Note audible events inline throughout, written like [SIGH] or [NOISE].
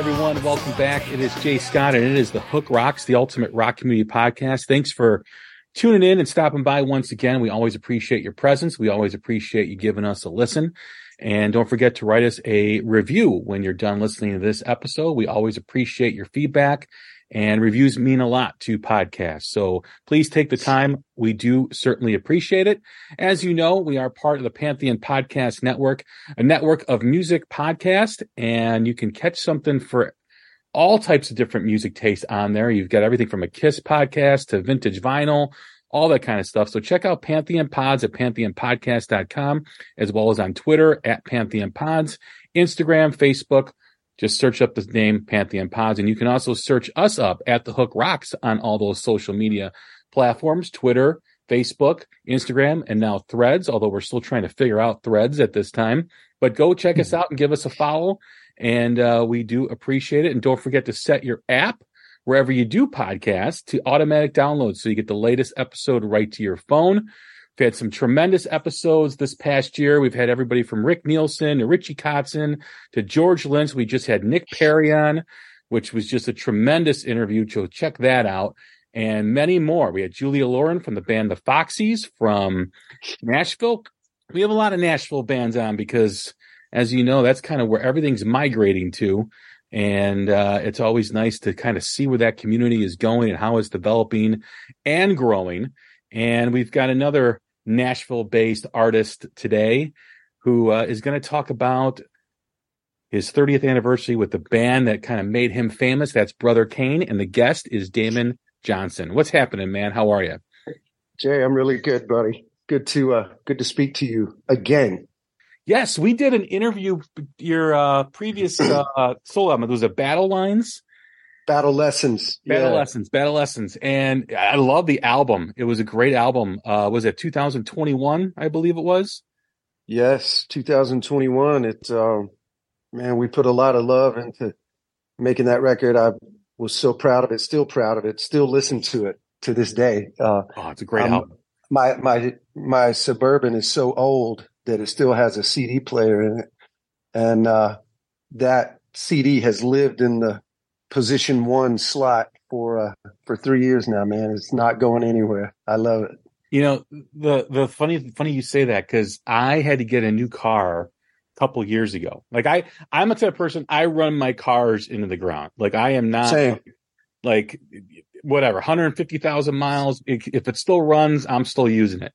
Everyone? Welcome back. It is Jay Scott, and it is the Hook Rocks, the ultimate rock community podcast. Thanks for tuning in and stopping by once again. We always appreciate your presence. We always appreciate you giving us a listen. And don't forget to write us a review when you're done listening to this episode. We always appreciate your feedback and reviews mean a lot to podcasts. So please take the time. We do certainly appreciate it. As you know, we are part of the Pantheon Podcast Network, a network of music podcasts, and you can catch something for all types of different music tastes on there. You've got everything from a Kiss podcast to vintage vinyl, all that kind of stuff. So check out Pantheon Pods at pantheonpodcast.com, as well as on Twitter at Pantheon Pods, Instagram, Facebook. Just search up the name Pantheon Pods. And you can also search us up at The Hook Rocks on all those social media platforms, Twitter, Facebook, Instagram, and now Threads, although we're still trying to figure out Threads at this time. But go check us out and give us a follow. And uh, we do appreciate it. And don't forget to set your app wherever you do podcasts to automatic download so you get the latest episode right to your phone. We've had some tremendous episodes this past year. We've had everybody from Rick Nielsen to Richie Kotzen to George Lynch. We just had Nick Perri on, which was just a tremendous interview. So check that out. And many more. We had Julia Lauren from the band The Foxies from Nashville. We have a lot of Nashville bands on because, as you know, that's kind of where everything's migrating to. And uh, it's always nice to kind of see where that community is going and how it's developing and growing. And we've got another Nashville based artist today who uh, is going to talk about his 30th anniversary with the band that kind of made him famous. That's Brother Cane. And the guest is Damon Johnson. What's happening, man? How are you? Jay, I'm really good, buddy. Good to uh good to speak to you again. Yes, we did an interview. Your uh, previous uh, solo album it was a Battle Lines, Battle lessons. Battle yeah. Lessons, Battle Lessons, and I love the album. It was a great album. Uh, was it 2021? I believe it was. Yes, 2021. It um man, we put a lot of love into making that record. I was so proud of it, still proud of it, still listen to it to this day. Uh Oh, it's a great Um, album. my my my suburban is so old that it still has a CD player in it, and uh, that CD has lived in the position one slot for uh, for three years now. Man, it's not going anywhere. I love it. You know, the the funny funny you say that because I had to get a new car a couple years ago. Like I, I'm a type of person. I run my cars into the ground. Like I am not Same. like whatever 150,000 miles. If if it still runs, I'm still using it.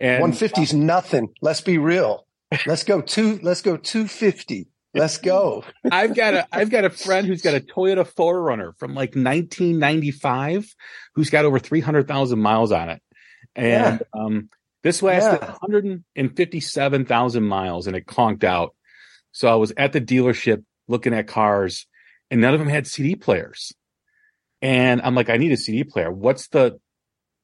And 150 is nothing. Let's be real. Let's go two. Let's go 250. Let's go. [LAUGHS] I've got a I've got a friend who's got a Toyota 4Runner from like 1995 who's got over 300,000 miles on it. And um this lasted Yeah. 157,000 miles and it conked out. So I was at the dealership looking at cars and none of them had CD players. And I'm like I need a CD player. What's the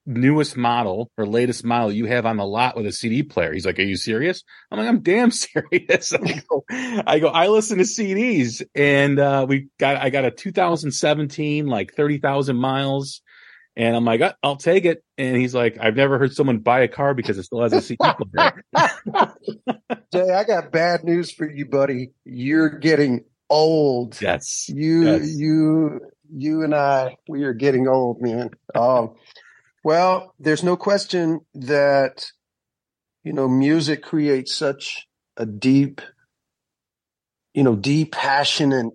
newest model or latest model you have on the lot with a CD player? He's like, "Are you serious?" I'm like, "I'm damn [LAUGHS] serious." I go, I go, I listen to CDs, and uh, we got, I got a 2017, like 30,000 miles, and I'm like, "Uh, I'll take it. And he's like, I've never heard someone buy a car because it still has a CD player. [LAUGHS] Jay, I got bad news for you, buddy. You're getting old. yes, You, Yes. you, you and I, we are getting old, man. Um, well, there's no question that, you know, music creates such a deep, you know, deep passionate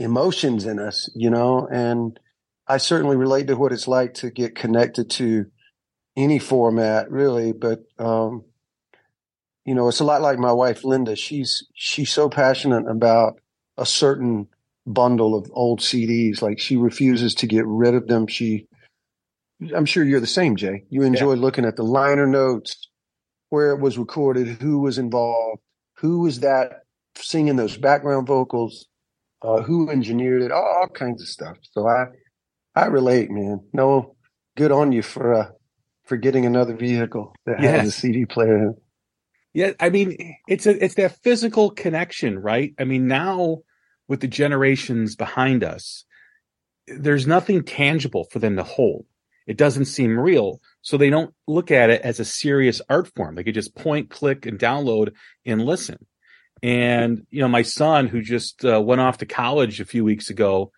emotions in us, you know, and I certainly relate to what it's like to get connected to any format really, but, um, you know, it's a lot like my wife, Linda. She's, she's so passionate about a certain bundle of old CDs. Like she refuses to get rid of them. She, I'm sure you're the same, Jay. You enjoy looking at the liner notes, where it was recorded, who was involved, who was that singing those background vocals, uh, who engineered it, all, all kinds of stuff. So I, I relate, man. No, good on you for, uh, for getting another vehicle that has a CD player. Yeah, I mean, it's a it's that physical connection, right? I mean, now with the generations behind us, there's nothing tangible for them to hold. It doesn't seem real, so they don't look at it as a serious art form. They could just point, click, and download and listen. And you know, my son, who just uh, went off to college a few weeks ago,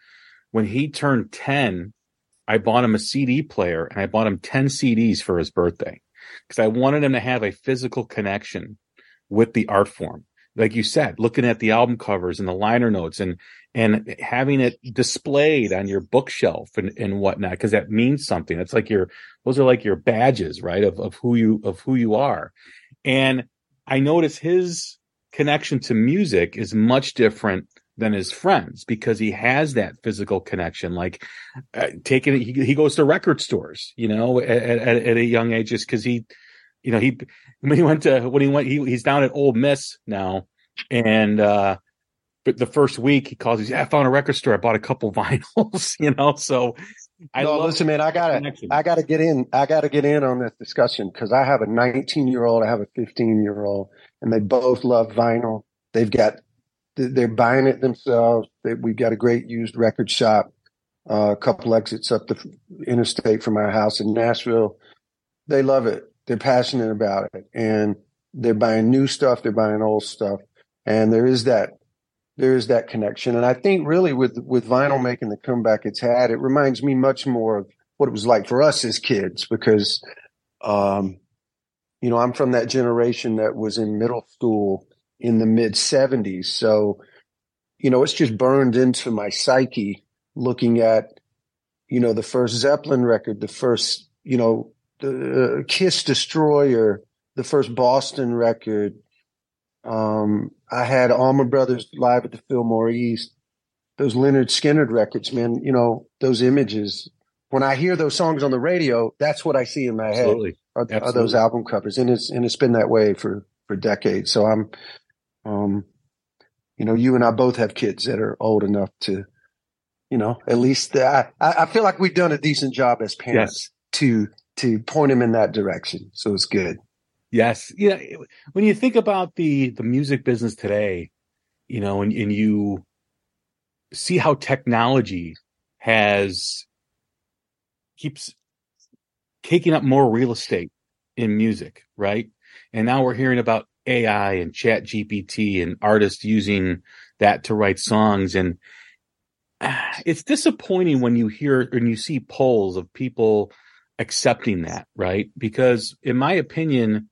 when he turned ten, I bought him a CD player and I bought him ten CDs for his birthday because I wanted him to have a physical connection with the art form. Like you said, looking at the album covers and the liner notes and, and having it displayed on your bookshelf and, and whatnot, because that means something. It's like your, those are like your badges, right? Of, of who you, of who you are. And I notice his connection to music is much different than his friends because he has that physical connection. Like uh, taking, he, he goes to record stores, you know, at, at, at a young age, just because he, you know, he when he went to when he went, he, he's down at Ole Miss now, and uh, but the first week he calls, he's, yeah, I found a record store, I bought a couple [LAUGHS] vinyls, [LAUGHS] you know, so I no, listen, man, I gotta, connection. I gotta get in. I gotta get in on this discussion because I have a 19 year old, I have a 15 year old, and they both love vinyl. They've got, they're buying it themselves. They, we've got a great used record shop, uh, a couple exits up the interstate from our house in Nashville. They love it. They're passionate about it, and they're buying new stuff. They're buying old stuff, and there is that there is that connection. And I think really with, with vinyl making the comeback it's had, it reminds me much more of what it was like for us as kids because, um, you know, I'm from that generation that was in middle school in the mid seventies. So, you know, it's just burned into my psyche looking at, you know, the first Zeppelin record, the first, you know, the uh, Kiss Destroyer, the first Boston record, um, I had Allman Brothers live at the Fillmore East. Those Lynyrd Skynyrd records, man, you know, those images. When I hear those songs on the radio, that's what I see in my head absolutely. are, are those album covers. And it's, and it's been that way for, for decades. So I'm, um, you know, you and I both have kids that are old enough to, you know, at least I, I I feel like we've done a decent job as parents to, to point them in that direction. So it's good. Yes. Yeah. When you think about the, the music business today, you know, and, and you see how technology has keeps taking up more real estate in music, right? And now we're hearing about AI and chat GPT and artists using that to write songs. And ah, it's disappointing when you hear and you see polls of people accepting that, right? Because in my opinion,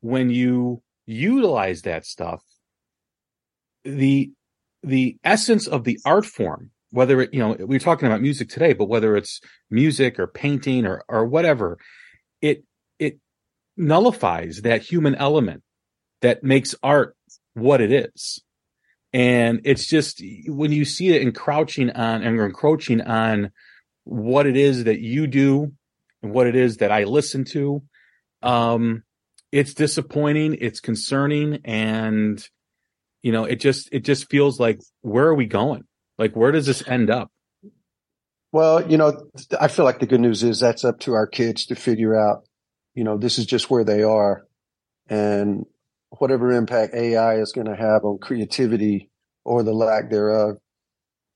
when you utilize that stuff, the the essence of the art form, whether it, you know, we're talking about music today, but whether it's music or painting or or whatever, it it nullifies that human element that makes art what it is. And it's just when you see it encroaching on and encroaching on what it is that you do and what it is that I listen to, um, it's disappointing, it's concerning, and you know, it just it just feels like where are we going? Like where does this end up? Well, you know, I feel like the good news is that's up to our kids to figure out, you know, this is just where they are. And whatever impact AI is going to have on creativity or the lack thereof,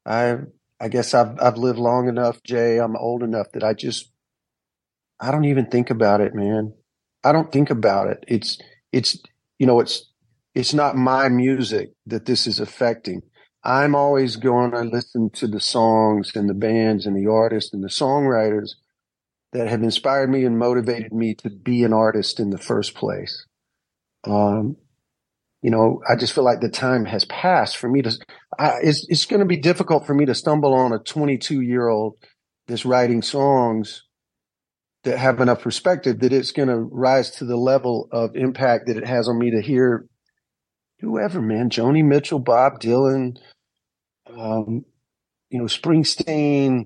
I I guess I've I've lived long enough, Jay. I'm old enough that I just I don't even think about it, man. I don't think about it. It's it's you know it's it's not my music that this is affecting. I'm always going to listen to the songs and the bands and the artists and the songwriters that have inspired me and motivated me to be an artist in the first place. Um, you know, I just feel like the time has passed for me to, I, it's, it's going to be difficult for me to stumble on a 22 year old that's writing songs that have enough perspective that it's going to rise to the level of impact that it has on me to hear whoever, man, Joni Mitchell, Bob Dylan, um, you know, Springsteen,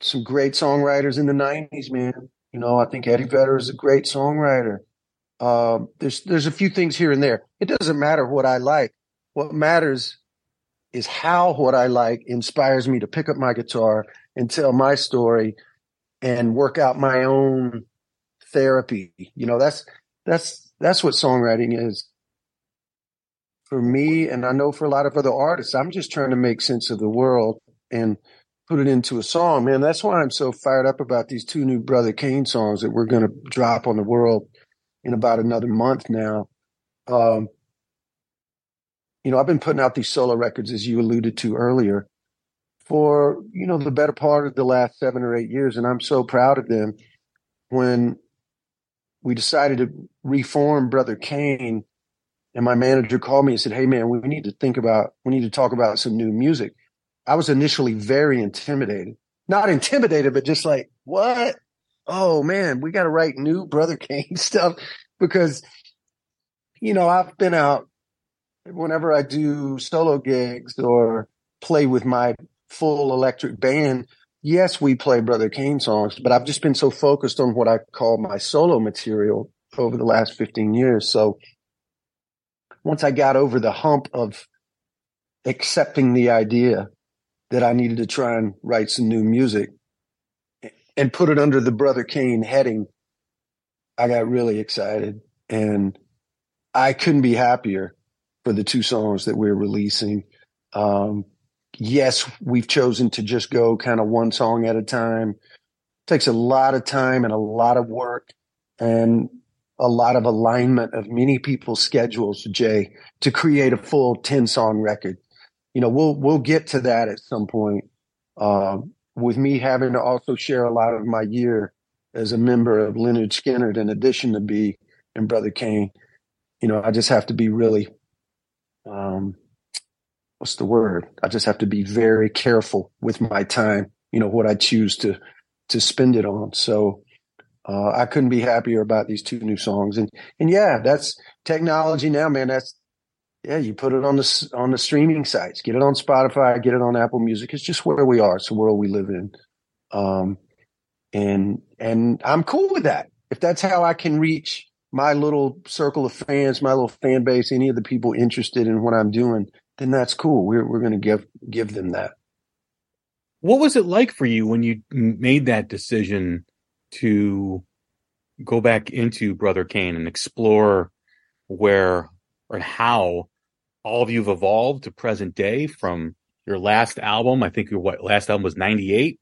some great songwriters in the nineties, man. You know, I think Eddie Vedder is a great songwriter. Uh, there's there's a few things here and there. It doesn't matter what I like. What matters is how what I like inspires me to pick up my guitar and tell my story and work out my own therapy. You know, that's that's that's what songwriting is for me, and I know for a lot of other artists. I'm just trying to make sense of the world and put it into a song, man. That's why I'm so fired up about these two new Brother Cane songs that we're going to drop on the world in about another month now. Um, you know, I've been putting out these solo records, as you alluded to earlier, for, you know, the better part of the last seven or eight years. And I'm so proud of them. When we decided to reform Brother Cane, and my manager called me and said, Hey, man, we need to think about, we need to talk about some new music. I was initially very intimidated. Not intimidated, but just like, what? oh man, we got to write new Brother [LAUGHS] Cane stuff because, you know, I've been out whenever I do solo gigs or play with my full electric band. Yes, we play Brother Cane songs, but I've just been so focused on what I call my solo material over the last 15 years. So once I got over the hump of accepting the idea that I needed to try and write some new music, and put it under the Brother Cane heading, I got really excited and I couldn't be happier for the two songs that we're releasing. Um, yes, we've chosen to just go kind of one song at a time. It takes a lot of time and a lot of work and a lot of alignment of many people's schedules, Jay, to create a full 10 song record. You know, we'll, we'll get to that at some point. Um, with me having to also share a lot of my year as a member of Lynyrd Skynyrd, in addition to be and Brother Kane, you know, I just have to be really, um, what's the word? I just have to be very careful with my time, you know, what I choose to, to spend it on. So, uh, I couldn't be happier about these two new songs. And, and yeah, that's technology now, man. That's, yeah, you put it on the on the streaming sites, get it on Spotify, get it on Apple Music. It's just where we are. It's the world we live in, um, and and I'm cool with that. If that's how I can reach my little circle of fans, my little fan base, any of the people interested in what I'm doing, then that's cool. We're we're going to give give them that. What was it like for you when you made that decision to go back into Brother Cane and explore where or how all of you've evolved to present day from your last album. I think your what last album was 98.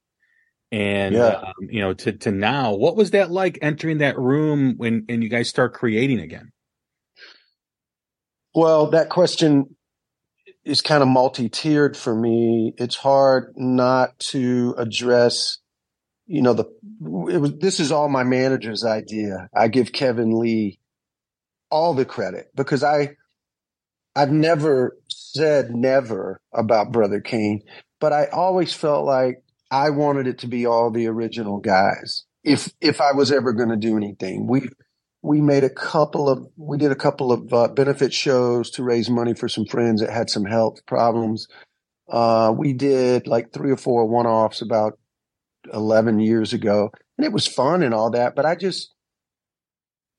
And, yeah. um, you know, to, to now, what was that like entering that room when, and you guys start creating again? Well, that question is kind of multi-tiered for me. It's hard not to address, you know, the, it was, this is all my manager's idea. I give Kevin Lee all the credit because I, I've never said never about Brother Cane, but I always felt like I wanted it to be all the original guys. If if I was ever going to do anything, we we made a couple of we did a couple of uh, benefit shows to raise money for some friends that had some health problems. Uh, we did like three or four one offs about eleven years ago, and it was fun and all that. But I just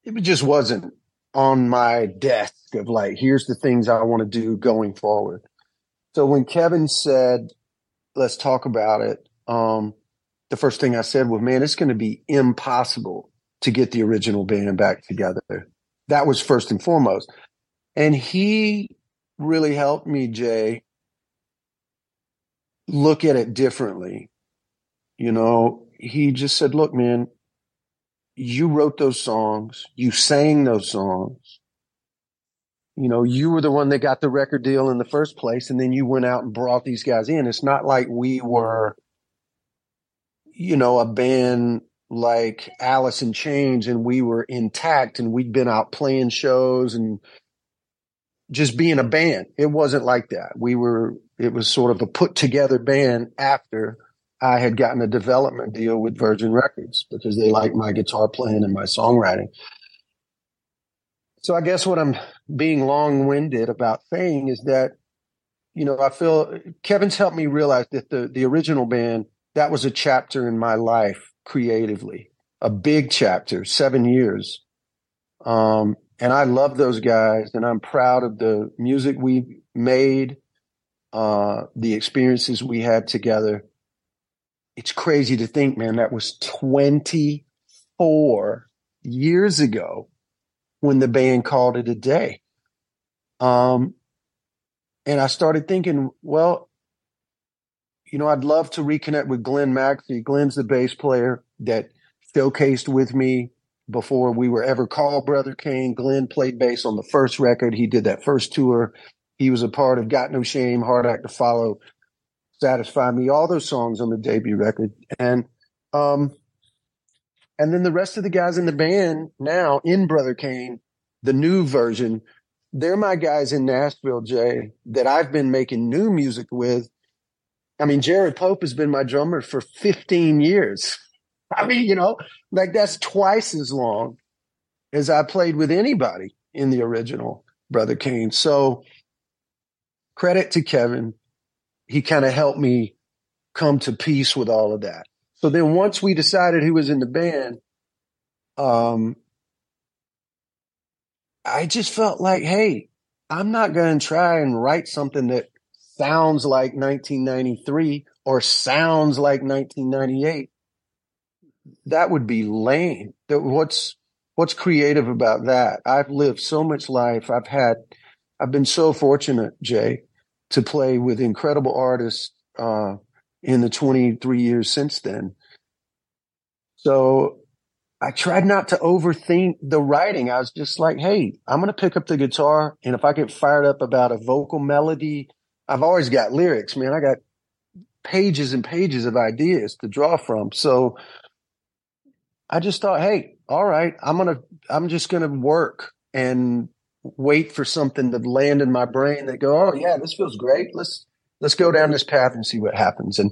it just wasn't on my desk of like here's the things I want to do going forward. So when Kevin said, "Let's talk about it," um, the first thing I said was, "Man, it's going to be impossible to get the original band back together." That was first and foremost, and he really helped me, Jay, look at it differently. You know, he just said, "Look, man, you wrote those songs, you sang those songs." you know, you were the one that got the record deal in the first place, and then you went out and brought these guys in. It's not like we were, you know, a band like Alice in Chains and we were intact and we'd been out playing shows and just being a band. It wasn't like that. We were, it was sort of a put together band after I had gotten a development deal with Virgin Records because they liked my guitar playing and my songwriting. So I guess what I'm being long winded about saying is that, you know, I feel Kevin's helped me realize that the, the original band, that was a chapter in my life creatively, a big chapter, seven years. Um, and I love those guys and I'm proud of the music we made, uh, the experiences we had together. It's crazy to think, man, that was 24 years ago when the band called it a day. Um, and I started thinking, well, you know, I'd love to reconnect with Glenn Maxey. Glenn's the bass player that showcased with me before we were ever called Brother Cane. Glenn played bass on the first record. He did that first tour. He was a part of Got No Shame, Hard Act to Follow, Satisfy Me, all those songs on the debut record. And, um, and then the rest of the guys in the band now in Brother Cane, the new version, they're my guys in Nashville, Jay, that I've been making new music with. I mean, Jared Pope has been my drummer for 15 years. [LAUGHS] I mean, you know, like that's twice as long as I played with anybody in the original Brother Cane. So credit to Kevin. He kind of helped me come to peace with all of that. So then once we decided who was in the band, um, I just felt like, hey, I'm not going to try and write something that sounds like 1993 or sounds like 1998. That would be lame. That what's what's creative about that? I've lived so much life. I've had, I've been so fortunate, Jay, to play with incredible artists uh, in the 23 years since then. So I tried not to overthink the writing. I was just like, hey, I'm going to pick up the guitar. And if I get fired up about a vocal melody, I've always got lyrics, man. I got pages and pages of ideas to draw from. So I just thought, hey, all right, I'm to, I'm just to work and wait for something to land in my brain that go, oh yeah, this feels great. Let's, let's go down this path and see what happens. And,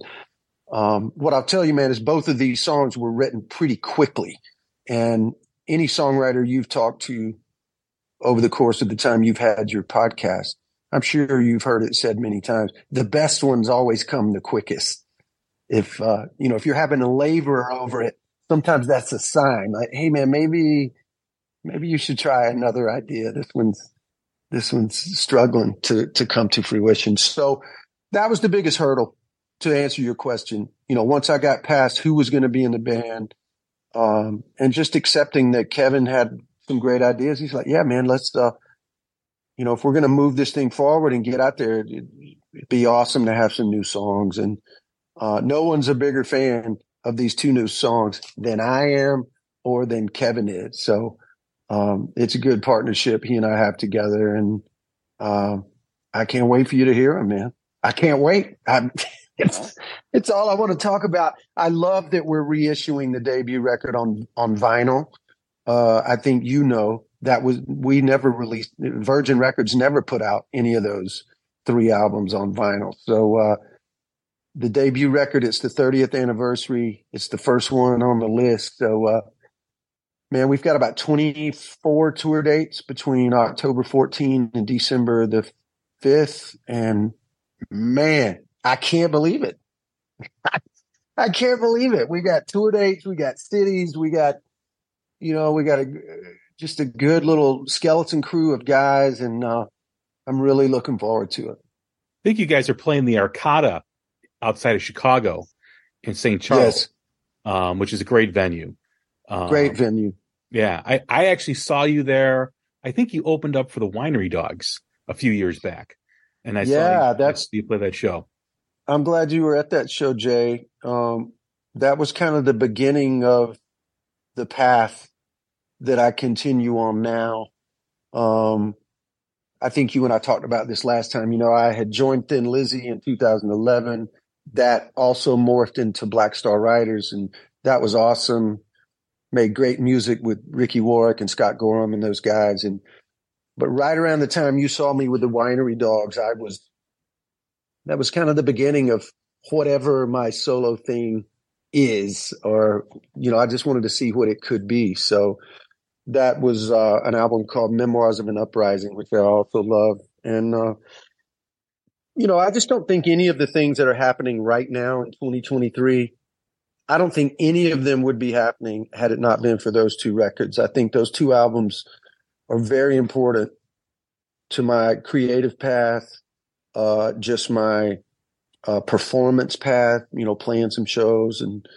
um, what I'll tell you, man, is both of these songs were written pretty quickly. And any songwriter you've talked to over the course of the time you've had your podcast, I'm sure you've heard it said many times. The best ones always come the quickest. If, uh, you know, if you're having to labor over it, sometimes that's a sign like, Hey man, maybe, maybe you should try another idea. This one's, this one's struggling to, to come to fruition. So that was the biggest hurdle to answer your question. You know, once I got past who was going to be in the band, um, and just accepting that Kevin had some great ideas. He's like, yeah, man, let's, uh, you know, if we're going to move this thing forward and get out there, it'd, it'd be awesome to have some new songs. And, uh, no one's a bigger fan of these two new songs than I am or than Kevin is. So, um, it's a good partnership he and I have together. And, um, I can't wait for you to hear them, man. I can't wait. I'm, [LAUGHS] it's it's all I want to talk about. I love that we're reissuing the debut record on on vinyl. Uh, I think you know that was we never released Virgin Records never put out any of those three albums on vinyl. So uh, the debut record, it's the 30th anniversary. It's the first one on the list. So uh, man, we've got about 24 tour dates between October 14 and December the 5th. And man, I can't believe it. [LAUGHS] I can't believe it. We got tour dates, we got cities, we got, you know, we got a just a good little skeleton crew of guys, and uh, I'm really looking forward to it. I think you guys are playing the Arcada outside of Chicago in St. Charles, yes. um, which is a great venue. Um, great venue. Yeah, I, I actually saw you there. I think you opened up for the Winery Dogs a few years back, and I yeah, saw you, that's you play that show. I'm glad you were at that show, Jay. Um, that was kind of the beginning of the path that I continue on now. Um, I think you and I talked about this last time. You know, I had joined Thin Lizzy in 2011. That also morphed into Black Star Riders, and that was awesome. Made great music with Ricky Warwick and Scott Gorham and those guys. And but right around the time you saw me with the Winery Dogs, I was that was kind of the beginning of whatever my solo thing is, or, you know, I just wanted to see what it could be. So that was uh, an album called Memoirs of an Uprising, which I also love. And, uh, you know, I just don't think any of the things that are happening right now in 2023, I don't think any of them would be happening had it not been for those two records. I think those two albums are very important to my creative path uh, just my uh, performance path, you know, playing some shows and,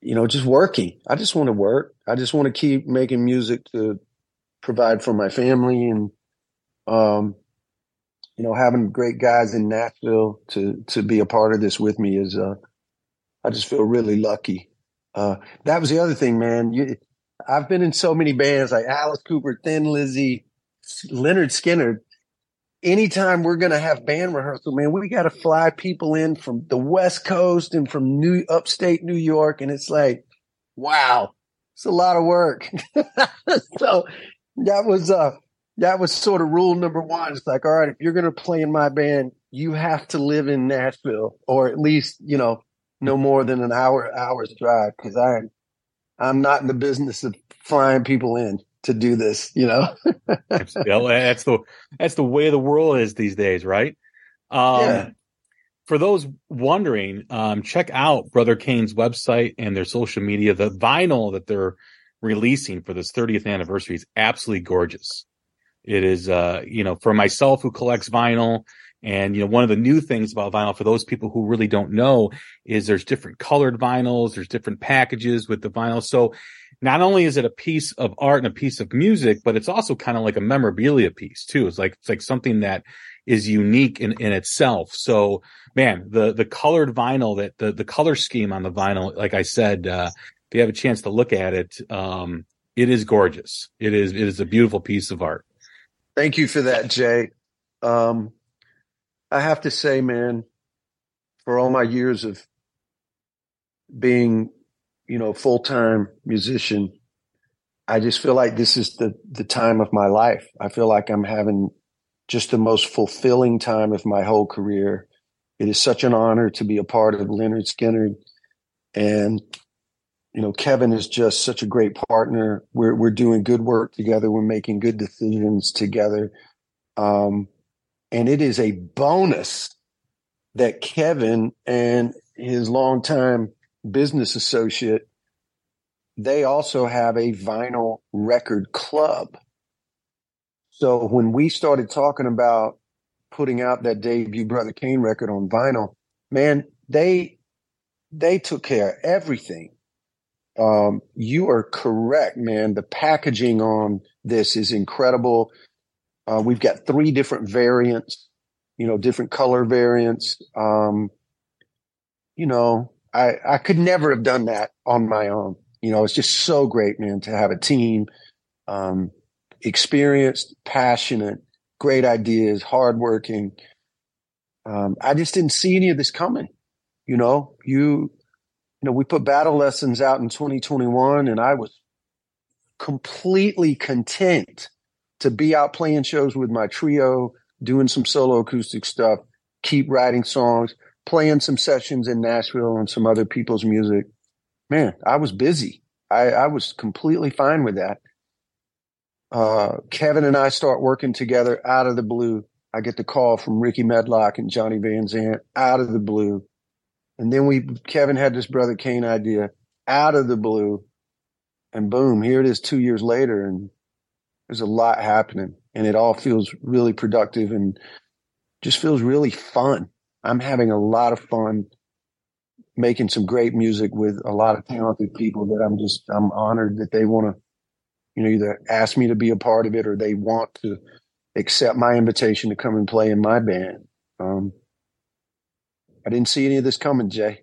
you know, just working. I just want to work. I just want to keep making music to provide for my family and, um, you know, having great guys in Nashville to, to be a part of this with me is, uh, I just feel really lucky. Uh, that was the other thing, man. You, I've been in so many bands like Alice Cooper, Thin Lizzy, Lynyrd Skynyrd anytime we're going to have band rehearsal, man, we got to fly people in from the West Coast and from New upstate New York. And it's like, wow, it's a lot of work. [LAUGHS] so that was, uh, that was sort of rule number one. It's like, all right, if you're going to play in my band, you have to live in Nashville or at least, you know, no more than an hour, hour's drive. Cause I, I'm not in the business of flying people in to do this, you know? that's the that's the way the world is these days, right? Um, yeah. For those wondering, um, check out Brother Cane's website and their social media. The vinyl that they're releasing for this 30th anniversary is absolutely gorgeous. It is, uh, you know, for myself who collects vinyl, and, you know, one of the new things about vinyl for those people who really don't know is there's different colored vinyls, there's different packages with the vinyl. So not only is it a piece of art and a piece of music, but it's also kind of like a memorabilia piece too. It's like, it's like something that is unique in, in itself. So man, the, the colored vinyl that the, the color scheme on the vinyl, like I said, uh, if you have a chance to look at it, um, it is gorgeous. It is, it is a beautiful piece of art. Thank you for that, Jay. Um, I have to say, man, for all my years of being you know, full time musician, I just feel like this is the the time of my life. I feel like I'm having just the most fulfilling time of my whole career. It is such an honor to be a part of Lynyrd Skynyrd, and you know, Kevin is just such a great partner. We're we're doing good work together. We're making good decisions together, um, and it is a bonus that Kevin and his longtime business associate, they also have a vinyl record club. So when we started talking about putting out that debut Brother Cane record on vinyl, man, they they took care of everything. Um, you are correct, man. The packaging on this is incredible. Uh, we've got three different variants, you know, different color variants. Um, you know, I, I could never have done that on my own. You know, it's just so great, man, to have a team, um, experienced, passionate, great ideas, hardworking. Um, I just didn't see any of this coming. You know, you, you know, we put battle lessons out in 2021 and I was completely content to be out playing shows with my trio, doing some solo acoustic stuff, keep writing songs, playing some sessions in Nashville and some other people's music. Man, I was busy. I, I was completely fine with that. Uh, Kevin and I start working together out of the blue. I get the call from Rickey Medlocke and Johnny Van Zant out of the blue. And then we, Kevin had this Brother Cane idea out of the blue. And boom, here it is two years later. And there's a lot happening and it all feels really productive and just feels really fun. I'm having a lot of fun making some great music with a lot of talented people that I'm just, I'm honored that they want to, you know, either ask me to be a part of it or they want to accept my invitation to come and play in my band. Um, I didn't see any of this coming, Jay.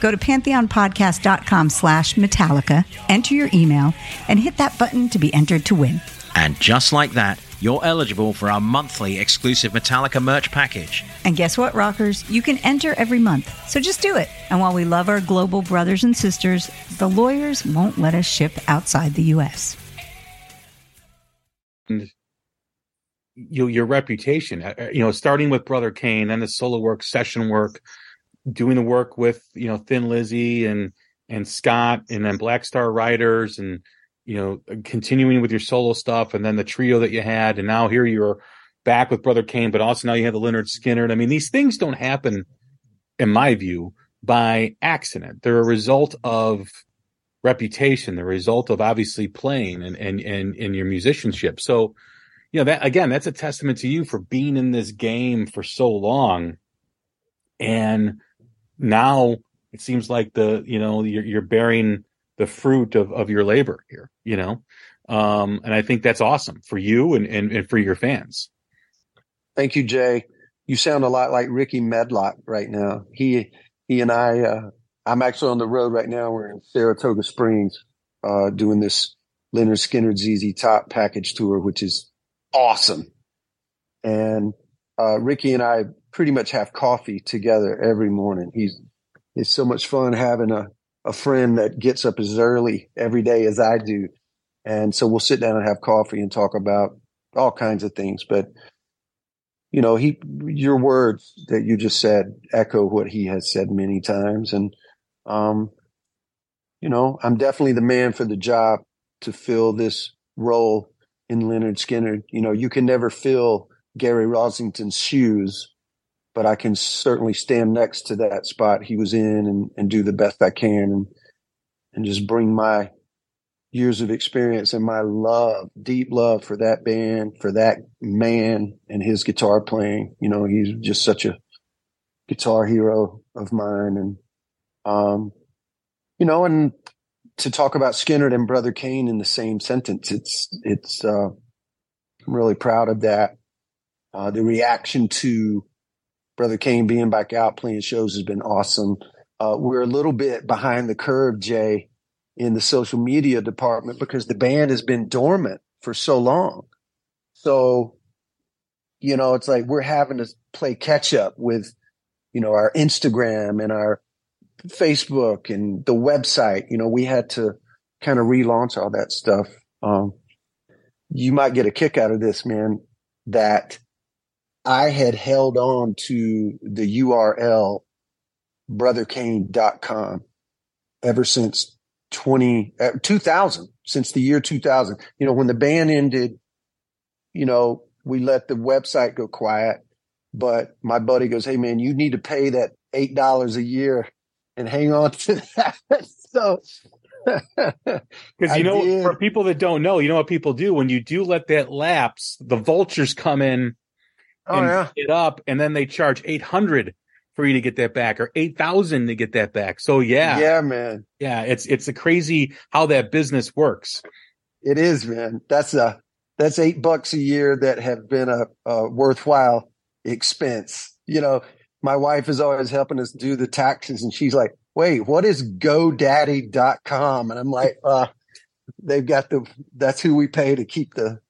Go to pantheonpodcast.com slash Metallica, enter your email, and hit that button to be entered to win. And just like that, you're eligible for our monthly exclusive Metallica merch package. And guess what, rockers? You can enter every month. So just do it. And while we love our global brothers and sisters, the lawyers won't let us ship outside the U.S. you, your reputation, uh, you know, starting with Brother Cane, then the solo work, session work, doing the work with, you know, Thin Lizzy and, and Scott and then Black Star Riders and, you know, continuing with your solo stuff and then the trio that you had. And now here you're back with Brother Cane, but also now you have the Lynyrd Skynyrd. I mean, these things don't happen, in my view, by accident. They're a result of reputation, the result of obviously playing and, and, and, and your musicianship. So, you know, that again, that's a testament to you for being in this game for so long. And now it seems like the, you know, you're, you're bearing the fruit of, of your labor here, you know? Um, and I think that's awesome for you and, and, and for your fans. Thank you, Jay. You sound a lot like Rickey Medlocke right now. He, he and I, uh, I'm actually on the road right now. We're in Saratoga Springs, uh, doing this Lynyrd Skynyrd ZZ Top package tour, which is awesome. And, uh, Rickey and I pretty much have coffee together every morning. He's it's so much fun having a a friend that gets up as early every day as I do, and so we'll sit down and have coffee and talk about all kinds of things. But you know, he your words that you just said echo what he has said many times, and um, you know, I'm definitely the man for the job to fill this role in Lynyrd Skynyrd. You know, you can never fill Gary Rossington's shoes, but I can certainly stand next to that spot he was in and, and do the best I can and and just bring my years of experience and my love, deep love for that band, for that man and his guitar playing. You know, he's just such a guitar hero of mine. And, um, you know, and to talk about Skynyrd and Brother Cane in the same sentence, it's, it's, uh, I'm really proud of that. Uh, the reaction to Brother Cane being back out playing shows has been awesome. Uh, we're a little bit behind the curve, Jay, in the social media department because the band has been dormant for so long. So, you know, it's like we're having to play catch up with, you know, our Instagram and our Facebook and the website. You know, we had to kind of relaunch all that stuff. Um, you might get a kick out of this, man, that I had held on to the URL brothercane.com ever since 20, uh, 2000, since the year 2000. You know, when the band ended, you know, we let the website go quiet, but my buddy goes, Hey man, you need to pay that $8 a year and hang on to that. [LAUGHS] so, because [LAUGHS] you know, for people that don't know, you know what people do when you do let that lapse, the vultures come in oh and yeah. it up, and then they charge eight hundred for you to get that back, or eight thousand to get that back. So yeah, Yeah, man. yeah, it's it's a crazy how that business works. It is, man. That's a, that's eight bucks a year that have been a, a worthwhile expense. You know, my wife is always helping us do the taxes and she's like, wait, what is GoDaddy.com? And I'm like, uh, they've got the, that's who we pay to keep the,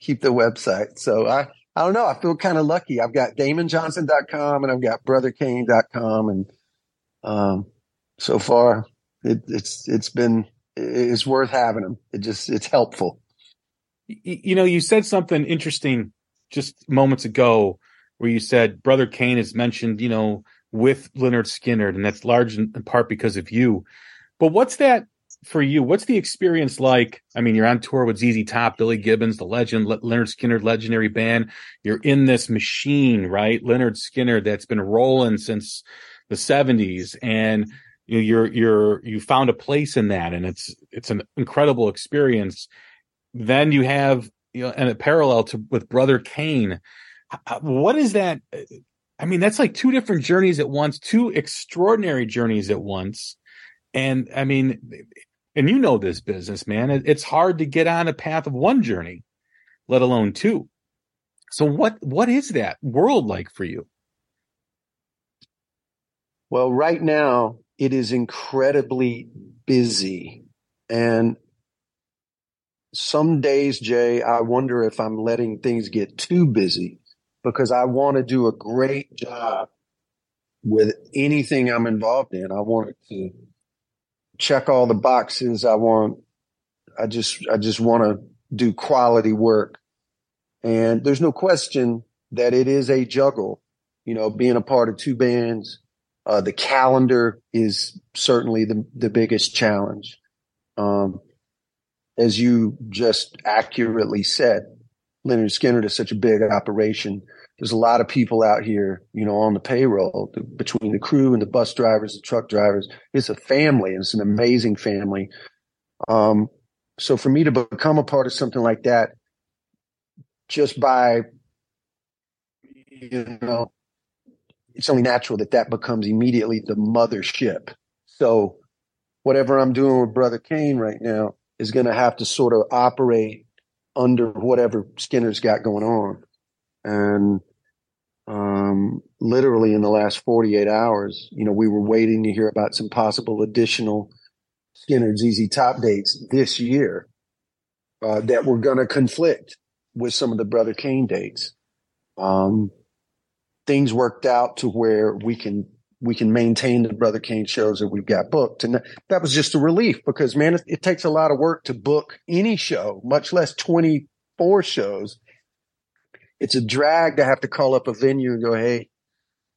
keep the website. So I, I don't know. I feel kind of lucky. I've got DamonJohnson.com and I've got BrotherCane.com and, um, so far it, it's, it's been, it's worth having them. It just, it's helpful. You know, you said something interesting just moments ago where you said Brother Cane is mentioned, you know, with Lynyrd Skynyrd, and that's large in in part because of you. But what's that for you? What's the experience like? I mean, you're on tour with ZZ Top, Billy Gibbons, the legend, Le- Lynyrd Skynyrd, legendary band. You're in this machine, right? Lynyrd Skynyrd that's been rolling since the 70s, and you're you're you found a place in that, and it's it's an incredible experience. Then you have you know, and a parallel to with Brother Cane. What is that? I mean, that's like two different journeys at once, two extraordinary journeys at once. And I mean, and you know this business, man. It's hard to get on a path of one journey, let alone two. So what what is that world like for you? Well, right now it is incredibly busy. And some days, Jay, I wonder if I'm letting things get too busy because I want to do a great job with anything I'm involved in. I want it to check all the boxes. I want, I just, I just want to do quality work. And there's no question that it is a juggle, you know, being a part of two bands. Uh, the calendar is certainly the, the biggest challenge. Um, as you just accurately said, Lynyrd Skynyrd is such a big operation. There's a lot of people out here, you know, on the payroll between the crew and the bus drivers, the truck drivers. It's a family and it's an amazing family. Um, so for me to become a part of something like that, just by, you know, it's only natural that that becomes immediately the mothership. So whatever I'm doing with Brother Cane right now is going to have to sort of operate under whatever Skynyrd's got going on. And um, literally in the last 48 hours, you know, we were waiting to hear about some possible additional Skynyrd ZZ Top dates this year uh, that were going to conflict with some of the Brother Cane dates. Um, things worked out to where we can we can maintain the Brother Cane shows that we've got booked. And that, was just a relief because man, it, it takes a lot of work to book any show, much less 24 shows. It's a drag to have to call up a venue and go, Hey,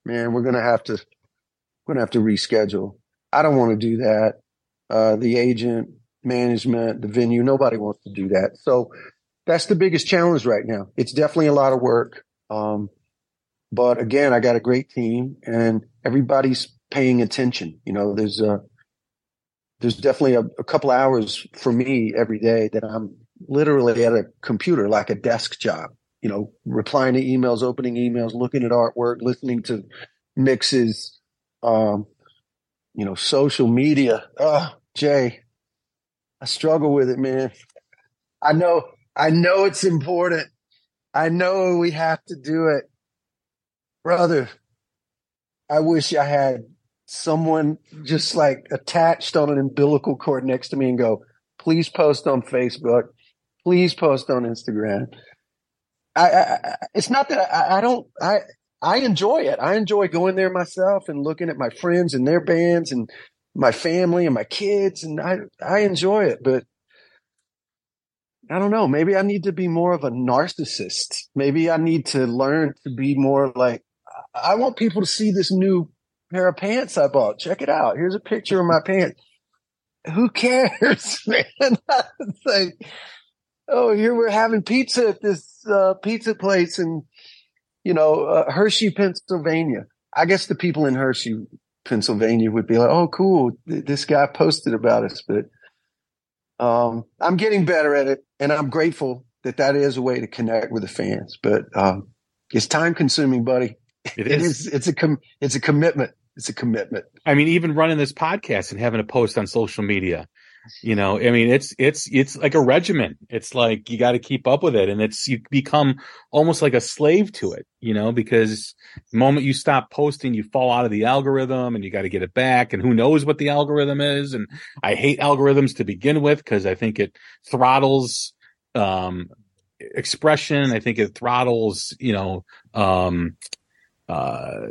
man, we're going to have to, we're going to have to reschedule. I don't want to do that. Uh, the agent, management, the venue, nobody wants to do that. So that's the biggest challenge right now. It's definitely a lot of work. Um, but again, I got a great team and everybody's paying attention. You know, there's a, there's definitely a, a couple hours for me every day that I'm literally at a computer, like a desk job, you know, replying to emails, opening emails, looking at artwork, listening to mixes, um, you know, social media. Oh, Jay, I struggle with it, man. I know, I know it's important. I know we have to do it. Brother, I wish I had someone just like attached on an umbilical cord next to me and go, please post on Facebook. Please post on Instagram. I, I it's not that I, I don't, I, I enjoy it. I enjoy going there myself and looking at my friends and their bands and my family and my kids. And I, I enjoy it, but I don't know. Maybe I need to be more of a narcissist. Maybe I need to learn to be more like, I want people to see this new pair of pants I bought. Check it out. Here's a picture of my pants. Who cares, [LAUGHS] man? [LAUGHS] it's like, oh, here we're having pizza at this uh, pizza place in, you know, uh, Hershey, Pennsylvania. I guess the people in Hershey, Pennsylvania would be like, oh, cool. Th- This guy posted about us, but um, I'm getting better at it, and I'm grateful that that is a way to connect with the fans. But um, it's time consuming, buddy. It It is. is. It's a com- It's a commitment. It's a commitment. I mean, even running this podcast and having a post on social media, you know, I mean, it's, it's, it's like a regimen. It's like you got to keep up with it. And it's, you become almost like a slave to it, you know, because the moment you stop posting, you fall out of the algorithm and you got to get it back. And who knows what the algorithm is. And I hate algorithms to begin with because I think it throttles, um, expression. I think it throttles, you know, um, uh,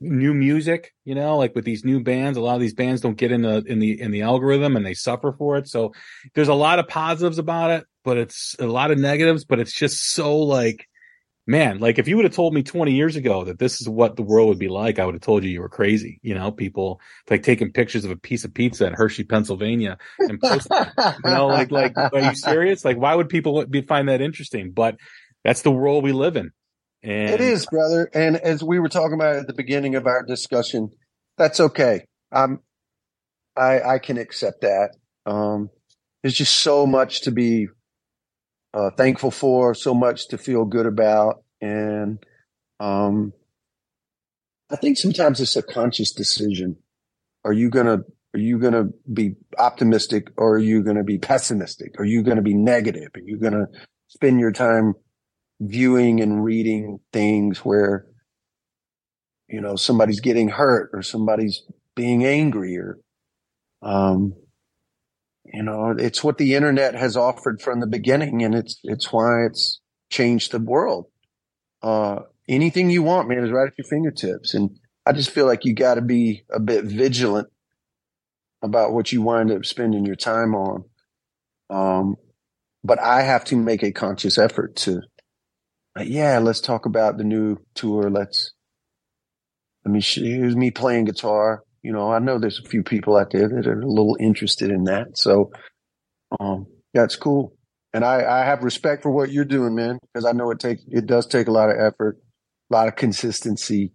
new music, you know, like with these new bands, a lot of these bands don't get in the in the in the algorithm and they suffer for it. So there's a lot of positives about it, but it's a lot of negatives, but it's just so like man, like if you would have told me 20 years ago that this is what the world would be like, I would have told you you were crazy. You know, people like taking pictures of a piece of pizza in Hershey, Pennsylvania and posting, [LAUGHS] you know, like, like, are you serious? Like, why would people be, find that interesting? But that's the world we live in. And It is, brother. And as we were talking about at the beginning of our discussion, that's okay. I'm, I, I can accept that. Um, there's just so much to be uh, thankful for, so much to feel good about, and um, I think sometimes it's a conscious decision. Are you gonna are you gonna be optimistic or are you gonna be pessimistic? Are you gonna be negative? Are you gonna spend your time viewing and reading things where you know somebody's getting hurt or somebody's being angry or um you know it's what the internet has offered from the beginning and it's it's why it's changed the world. Uh anything you want man is right at your fingertips. And i just feel like you got to be a bit vigilant about what you wind up spending your time on. Um but i have to make a conscious effort to yeah let's talk about the new tour. Let's let me sh- here's me playing guitar. You know i know there's a few people out there that are a little interested in that. So um that's cool. And i i have respect for what you're doing man because i know it takes it does take a lot of effort a lot of consistency.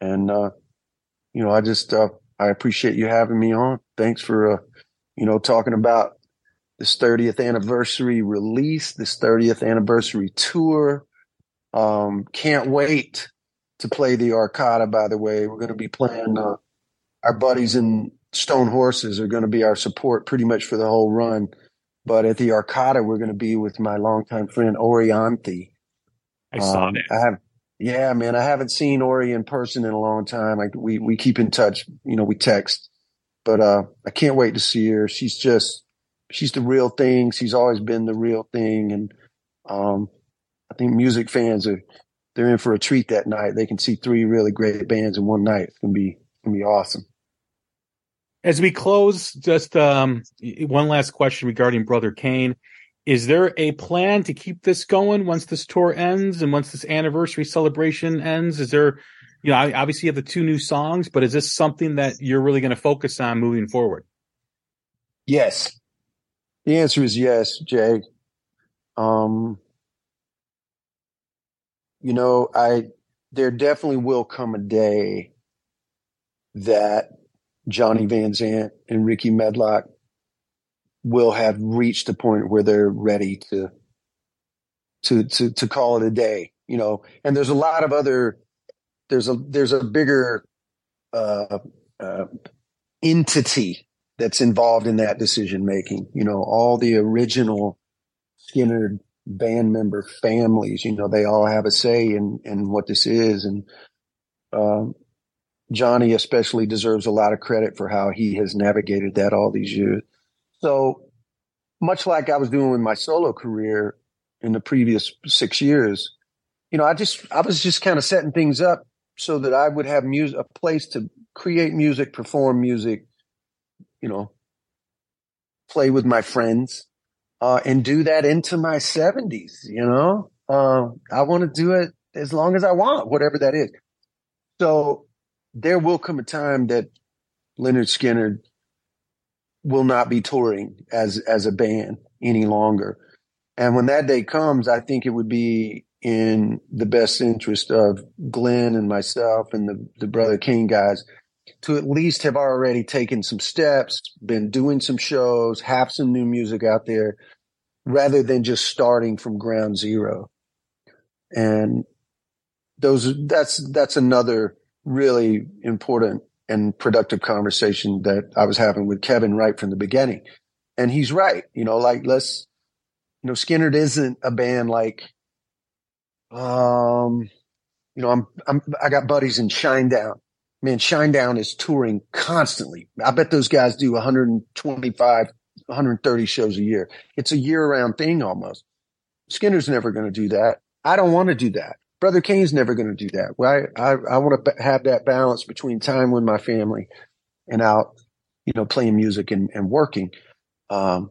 And uh you know i just uh i appreciate you having me on. Thanks for uh you know talking about this 30th anniversary release this 30th anniversary tour um can't wait to play the arcada by the way we're going to be playing uh, our buddies in stone horses are going to be our support pretty much for the whole run but at the arcada we're going to be with my longtime friend orianthi I saw um, that. I have, yeah, man. I haven't seen Ori in person in a long time. Like we we keep in touch. You know, we text, but uh, I can't wait to see her. She's just she's the real thing. She's always been the real thing, and um, I think music fans are they're in for a treat that night. They can see three really great bands in one night. It's gonna be gonna be awesome. As we close, just um, one last question regarding Brother Cane. Is there a plan to keep this going once this tour ends and once this anniversary celebration ends? Is there, you know, I obviously you have the two new songs, but is this something that you're really going to focus on moving forward? Yes. The answer is yes, Jay. Um, you know, I there definitely will come a day that Johnny Van Zant and Rickey Medlocke will have reached the point where they're ready to to to to call it a day. You know, and there's a lot of other there's a there's a bigger uh, uh, entity that's involved in that decision making. You know, all the original Skynyrd band member families, you know, they all have a say in, in what this is. And, um, Johnny especially deserves a lot of credit for how he has navigated that all these years. So much like I was doing with my solo career in the previous six years, you know, I just, I was just kind of setting things up so that I would have music, a place to create music, perform music, you know, play with my friends, uh, and do that into my seventies, you know, uh, I want to do it as long as I want, whatever that is. So there will come a time that Lynyrd Skynyrd will not be touring as, as a band any longer. And when that day comes, I think it would be in the best interest of Glenn and myself and the, the Brother Cane guys to at least have already taken some steps, been doing some shows, have some new music out there, rather than just starting from ground zero. And those, that's, that's another really important and productive conversation that I was having with Kevin right from the beginning. And he's right. You know, like let's, you know, Skynyrd isn't a band like, um, you know, I'm, I'm, I got buddies in Shinedown man, Shinedown is touring constantly. I bet those guys do 125, 130 shows a year. It's a year round thing almost. Skynyrd's never going to do that. I don't want to do that. Brother Cane's never going to do that. I, I want to have that balance between time with my family and out, you know, playing music and, and working. Um,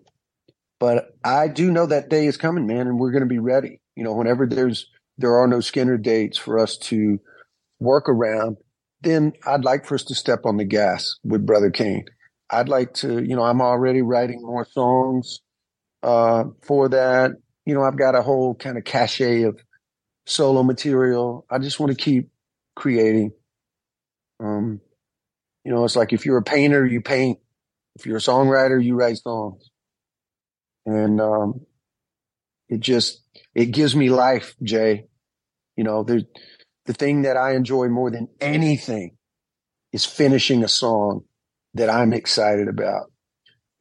but I do know that day is coming, man, and we're going to be ready. You know, whenever there's, there are no Skynyrd dates for us to work around, then I'd like for us to step on the gas with Brother Cane. I'd like to, you know, I'm already writing more songs uh, for that. You know, I've got a whole kind of cachet of solo material. I just want to keep creating. Um, you know, it's like if you're a painter, you paint. If you're a songwriter, you write songs. And um, it just it gives me life, Jay. You know, there's the thing that I enjoy more than anything is finishing a song that I'm excited about.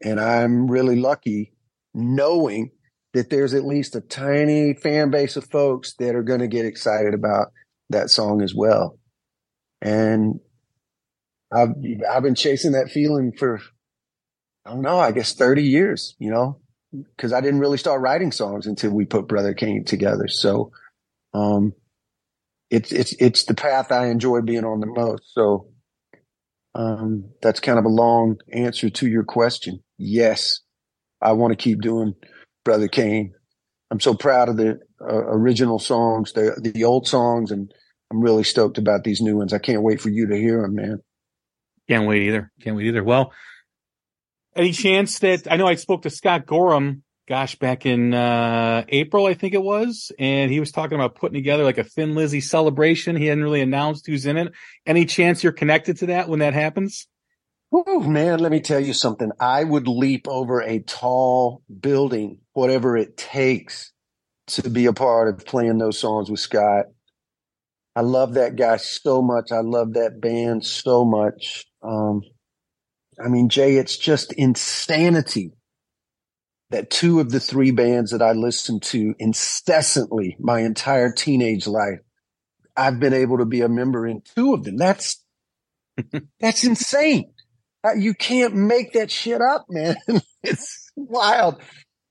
And I'm really lucky knowing that there's at least a tiny fan base of folks that are going to get excited about that song as well. And I've, I've been chasing that feeling for, I don't know, I guess 30 years, you know, cause I didn't really start writing songs until we put Brother Cane together. So, um, it's it's it's the path I enjoy being on the most. So um, that's kind of a long answer to your question. Yes, I want to keep doing Brother Cane. I'm so proud of the uh, original songs, the the old songs, and I'm really stoked about these new ones. I can't wait for you to hear them, man. Can't wait either. Can't wait either. Well, any chance that I know I spoke to Scott Gorham gosh, back in uh, April, I think it was, and he was talking about putting together like a Thin Lizzy celebration. He hadn't really announced who's in it. Any chance you're connected to that when that happens? Oh man, let me tell you something. I would leap over a tall building, whatever it takes, to be a part of playing those songs with Scott. I love that guy so much. I love that band so much. Um, I mean, Jay, it's just insanity that two of the three bands that I listened to incessantly my entire teenage life, I've been able to be a member in two of them. That's, [LAUGHS] that's insane. Uh, you can't make that shit up, man. [LAUGHS] it's wild.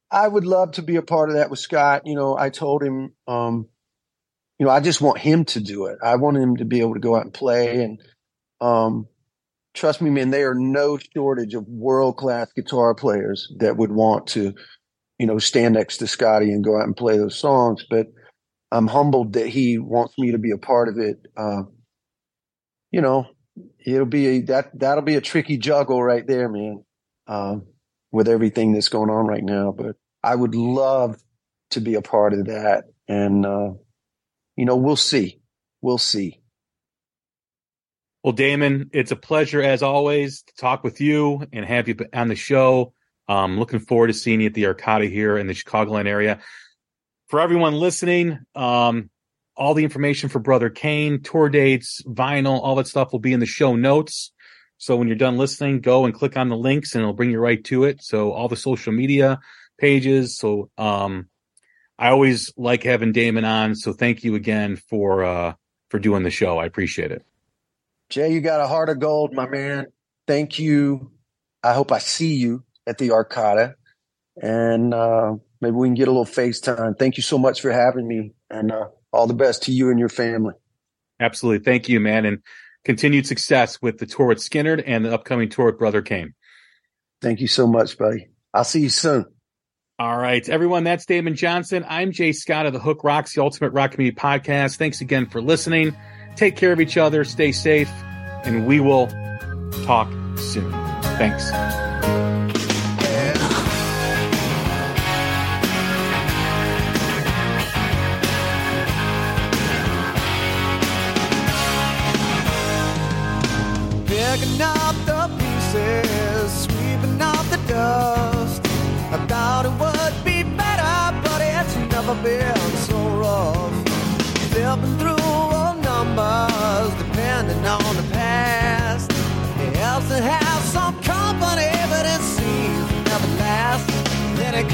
I would love to be a part of that with Scott. You know, I told him, um, you know, I just want him to do it. I want him to be able to go out and play. And um, trust me, man, there are no shortage of world class guitar players that would want to, you know, stand next to Scotty and go out and play those songs. But I'm humbled that he wants me to be a part of it. Uh, you know, it'll be a, that that'll be a tricky juggle right there, man. Um, with everything that's going on right now, but I would love to be a part of that. And uh, you know, we'll see. We'll see. Well, Damon, it's a pleasure as always to talk with you and have you on the show. Um, looking forward to seeing you at the Arcada here in the Chicagoland area. For everyone listening, um, all the information for Brother Cane, tour dates, vinyl, all that stuff will be in the show notes. So when you're done listening, go and click on the links and it'll bring you right to it. So all the social media pages. So, um, I always like having Damon on. So thank you again for, uh, for doing the show. I appreciate it. Jay, you got a heart of gold, my man. Thank you. I hope I see you at the Arcada and, uh, maybe we can get a little FaceTime. Thank you so much for having me and, uh, all the best to you and your family. Absolutely. Thank you, man. And continued success with the tour with Skynyrd and the upcoming tour with Brother Cane. Thank you so much, buddy. I'll see you soon. All right, everyone. That's Damon Johnson. I'm Jay Scott of the Hook Rocks, the Ultimate Rock Community Podcast. Thanks again for listening. Take care of each other, stay safe, and we will talk soon. Thanks. Picking up the pieces, sweeping the dust. I thought it would be better, but it's never been so rough. Through It